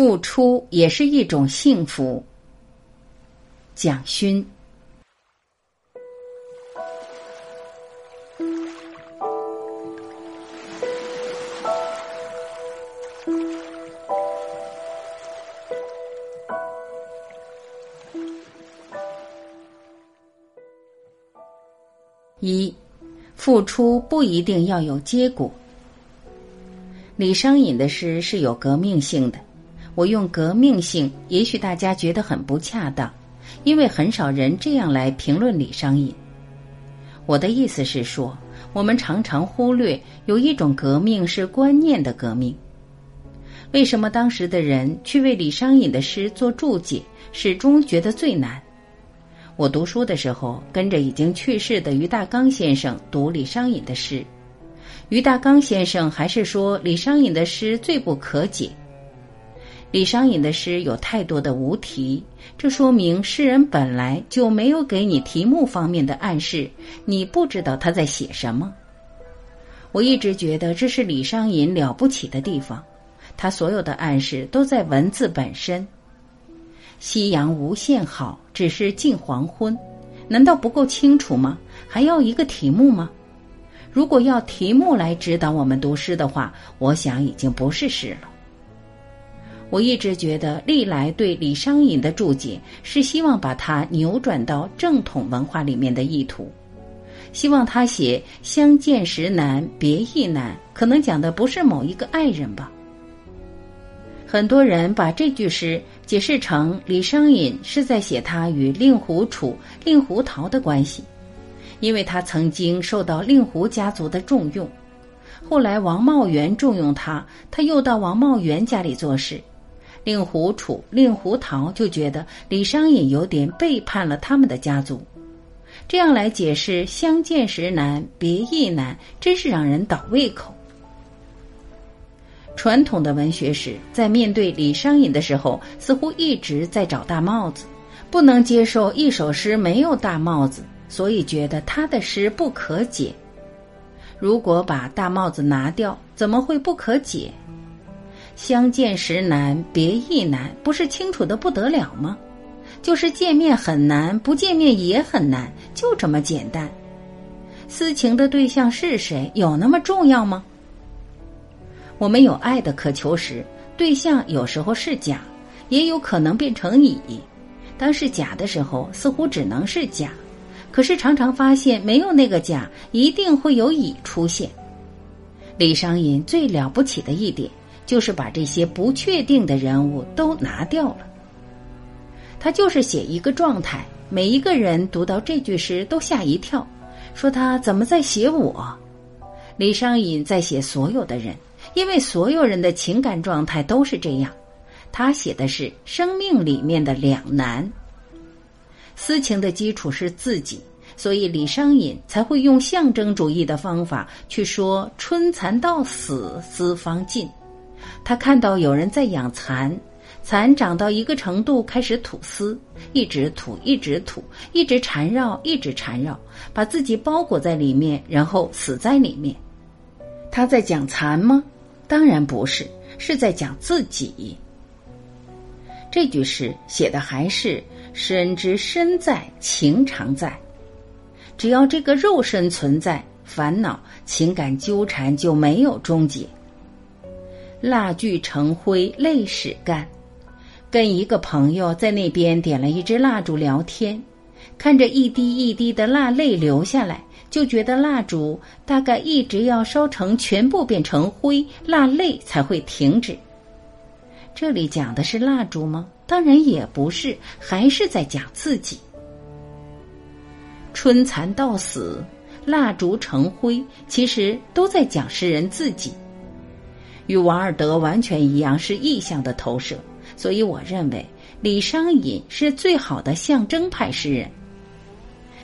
付出也是一种幸福。蒋勋。一，付出不一定要有结果。李商隐的诗是有革命性的，我用革命性，也许大家觉得很不恰当，因为很少人这样来评论李商隐。我的意思是说，我们常常忽略有一种革命是观念的革命。为什么当时的人去为李商隐的诗做注解，始终觉得最难？我读书的时候，跟着已经去世的于大刚先生读李商隐的诗。于大刚先生还是说李商隐的诗最不可解。李商隐的诗有太多的无题，这说明诗人本来就没有给你题目方面的暗示，你不知道他在写什么。我一直觉得这是李商隐了不起的地方，他所有的暗示都在文字本身。夕阳无限好，只是近黄昏，难道不够清楚吗？还要一个题目吗？如果要题目来指导我们读诗的话，我想已经不是诗了。我一直觉得，历来对李商隐的注解是希望把它扭转到正统文化里面的意图，希望他写“相见时难，别亦难”，可能讲的不是某一个爱人吧。很多人把这句诗解释成李商隐是在写他与令狐楚、令狐桃的关系，因为他曾经受到令狐家族的重用，后来王茂元重用他，他又到王茂元家里做事，令狐楚、令狐桃就觉得李商隐有点背叛了他们的家族，这样来解释“相见时难，别亦难”，真是让人倒胃口。传统的文学史在面对李商隐的时候，似乎一直在找大帽子，不能接受一首诗没有大帽子，所以觉得他的诗不可解。如果把大帽子拿掉，怎么会不可解？相见时难，别亦难，不是清楚的不得了吗？就是见面很难，不见面也很难，就这么简单。私情的对象是谁？有那么重要吗？我们有爱的渴求时，对象有时候是甲，也有可能变成乙。当是甲的时候，似乎只能是甲；可是常常发现，没有那个甲，一定会有乙出现。李商隐最了不起的一点，就是把这些不确定的人物都拿掉了。他就是写一个状态，每一个人读到这句诗都吓一跳，说他怎么在写我？李商隐在写所有的人。因为所有人的情感状态都是这样，他写的是生命里面的两难。私情的基础是自己，所以李商隐才会用象征主义的方法去说“春蚕到死丝方尽”。他看到有人在养蚕，蚕长到一个程度开始吐丝，一直吐，一直吐，一直缠绕，一直缠绕，把自己包裹在里面，然后死在里面。他在讲蚕吗？当然不是，是在讲自己。这句诗写的还是身之身在，情常在。只要这个肉身存在，烦恼、情感纠缠就没有终结。蜡炬成灰泪始干，跟一个朋友在那边点了一支蜡烛聊天，看着一滴一滴的蜡泪流下来。就觉得蜡烛大概一直要烧成全部变成灰，蜡泪才会停止。这里讲的是蜡烛吗？当然也不是，还是在讲自己。春蚕到死，蜡烛成灰，其实都在讲诗人自己。与王尔德完全一样，是意象的投射。所以我认为李商隐是最好的象征派诗人。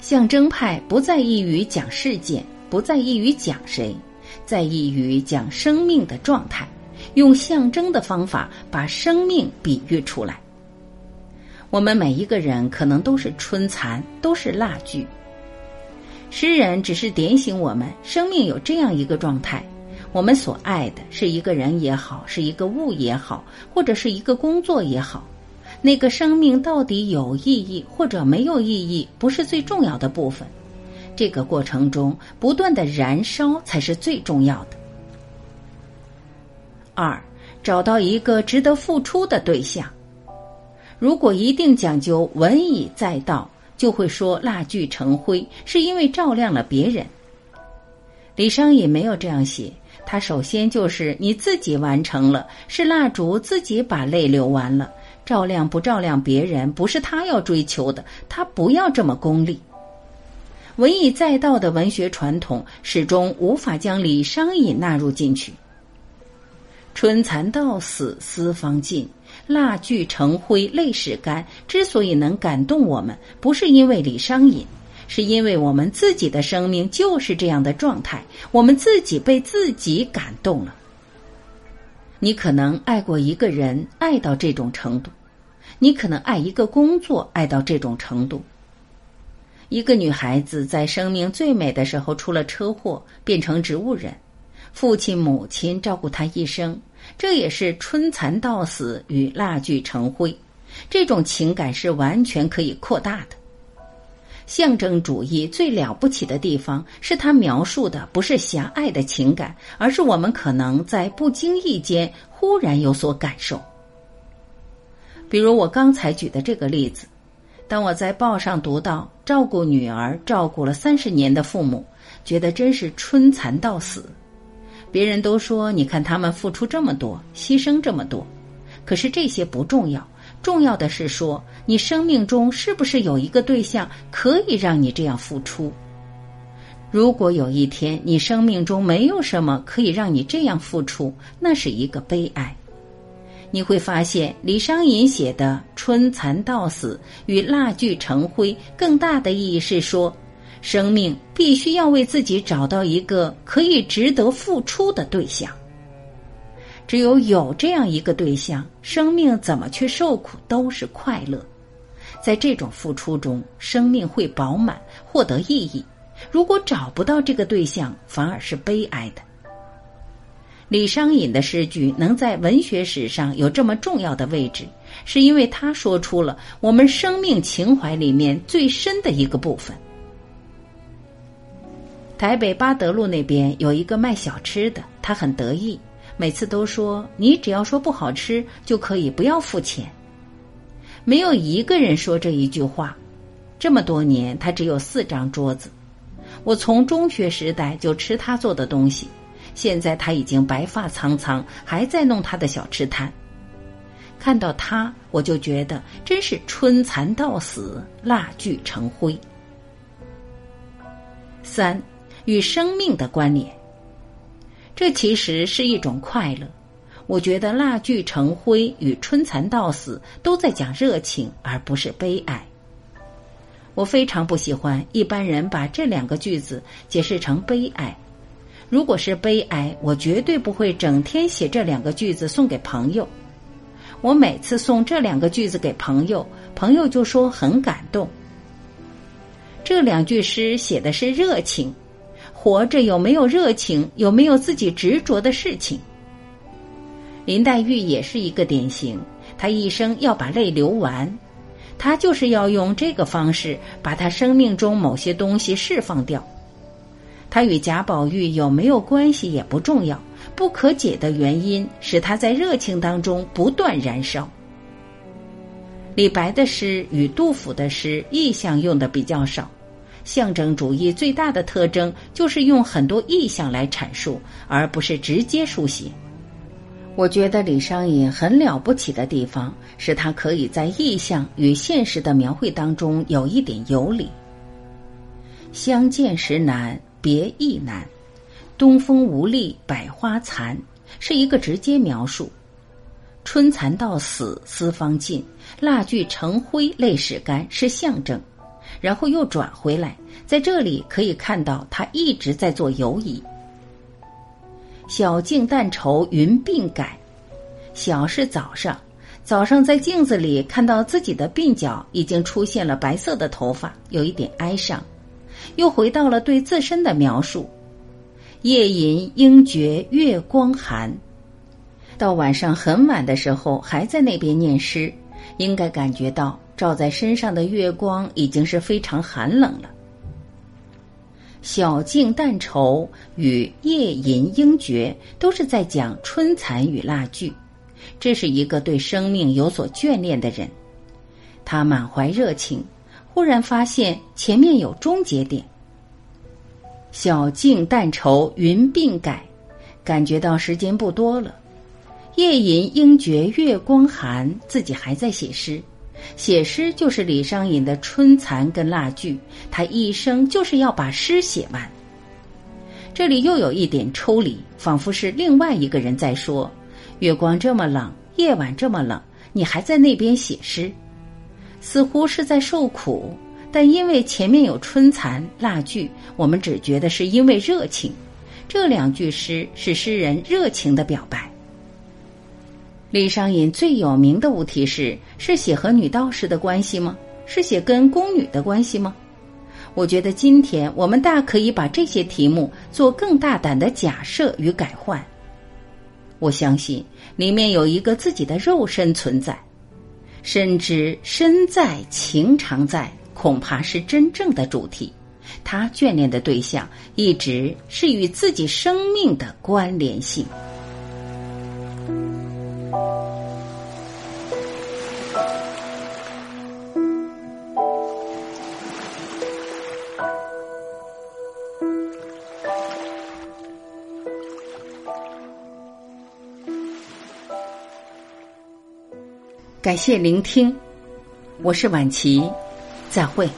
象征派不在意于讲事件，不在意于讲谁，在意于讲生命的状态，用象征的方法把生命比喻出来。我们每一个人可能都是春蚕，都是蜡炬。诗人只是点醒我们，生命有这样一个状态，我们所爱的是一个人也好，是一个物也好，或者是一个工作也好，那个生命到底有意义或者没有意义，不是最重要的部分。这个过程中不断的燃烧才是最重要的。二，找到一个值得付出的对象。如果一定讲究文以载道，就会说蜡炬成灰，是因为照亮了别人。李商隐没有这样写，他首先就是你自己完成了，是蜡烛自己把泪流完了，照亮不照亮别人，不是他要追求的，他不要这么功利。文以载道的文学传统始终无法将李商隐纳入进去。春蚕到死丝方尽，蜡炬成灰泪始干。之所以能感动我们，不是因为李商隐，是因为我们自己的生命就是这样的状态，我们自己被自己感动了。你可能爱过一个人，爱到这种程度；你可能爱一个工作，爱到这种程度。一个女孩子在生命最美的时候出了车祸，变成植物人。父亲、母亲照顾她一生，这也是春蚕到死与蜡炬成灰。这种情感是完全可以扩大的。象征主义最了不起的地方，是他描述的不是狭隘的情感，而是我们可能在不经意间忽然有所感受。比如我刚才举的这个例子，当我在报上读到照顾女儿照顾了三十年的父母，觉得真是春蚕到死。别人都说，你看他们付出这么多，牺牲这么多，可是这些不重要，重要的是说，你生命中是不是有一个对象可以让你这样付出？如果有一天你生命中没有什么可以让你这样付出，那是一个悲哀。你会发现，李商隐写的“春蚕到死”与“蜡炬成灰”更大的意义是说。生命必须要为自己找到一个可以值得付出的对象。只有有这样一个对象，生命怎么去受苦都是快乐。在这种付出中，生命会饱满，获得意义。如果找不到这个对象，反而是悲哀的。李商隐的诗句能在文学史上有这么重要的位置，是因为他说出了我们生命情怀里面最深的一个部分。台北八德路那边有一个卖小吃的，他很得意，每次都说：“你只要说不好吃，就可以不要付钱。”没有一个人说这一句话。这么多年，他只有四张桌子。我从中学时代就吃他做的东西，现在他已经白发苍苍，还在弄他的小吃摊。看到他，我就觉得真是春蚕到死，蜡炬成灰。三。与生命的关联，这其实是一种快乐。我觉得“蜡炬成灰”与“春蚕到死”都在讲热情，而不是悲哀。我非常不喜欢一般人把这两个句子解释成悲哀。如果是悲哀，我绝对不会整天写这两个句子送给朋友。我每次送这两个句子给朋友，朋友就说很感动。这两句诗写的是热情。活着有没有热情？有没有自己执着的事情？林黛玉也是一个典型，她一生要把泪流完，她就是要用这个方式把她生命中某些东西释放掉。她与贾宝玉有没有关系也不重要，不可解的原因使她在热情当中不断燃烧。李白的诗与杜甫的诗意象用的比较少。象征主义最大的特征就是用很多意象来阐述，而不是直接书写。我觉得李商隐很了不起的地方是他可以在意象与现实的描绘当中有一点有理。相见时难别亦难，东风无力百花残，是一个直接描述。春蚕到死丝方尽，蜡炬成灰泪始干，是象征。然后又转回来，在这里可以看到他一直在做游移。小镜但愁云鬓改，小是早上，早上在镜子里看到自己的鬓角已经出现了白色的头发，有一点哀伤。又回到了对自身的描述，夜吟应觉月光寒。到晚上很晚的时候，还在那边念诗，应该感觉到照在身上的月光已经是非常寒冷了。小径淡愁与夜吟应觉都是在讲春蚕与蜡炬，这是一个对生命有所眷恋的人，他满怀热情，忽然发现前面有终结点。小径淡愁云鬓改，感觉到时间不多了。夜吟应觉月光寒，自己还在写诗。写诗就是李商隐的春蚕跟蜡炬，他一生就是要把诗写完。这里又有一点抽离，仿佛是另外一个人在说：“月光这么冷，夜晚这么冷，你还在那边写诗，似乎是在受苦。但因为前面有春蚕蜡炬，我们只觉得是因为热情。这两句诗是诗人热情的表白。”李商隐最有名的物题是：是写和女道士的关系吗？是写跟宫女的关系吗？我觉得今天我们大可以把这些题目做更大胆的假设与改换。我相信里面有一个自己的肉身存在，深知身在情常在，恐怕是真正的主题。他眷恋的对象一直是与自己生命的关联性。感谢聆听，我是晚琪，再会。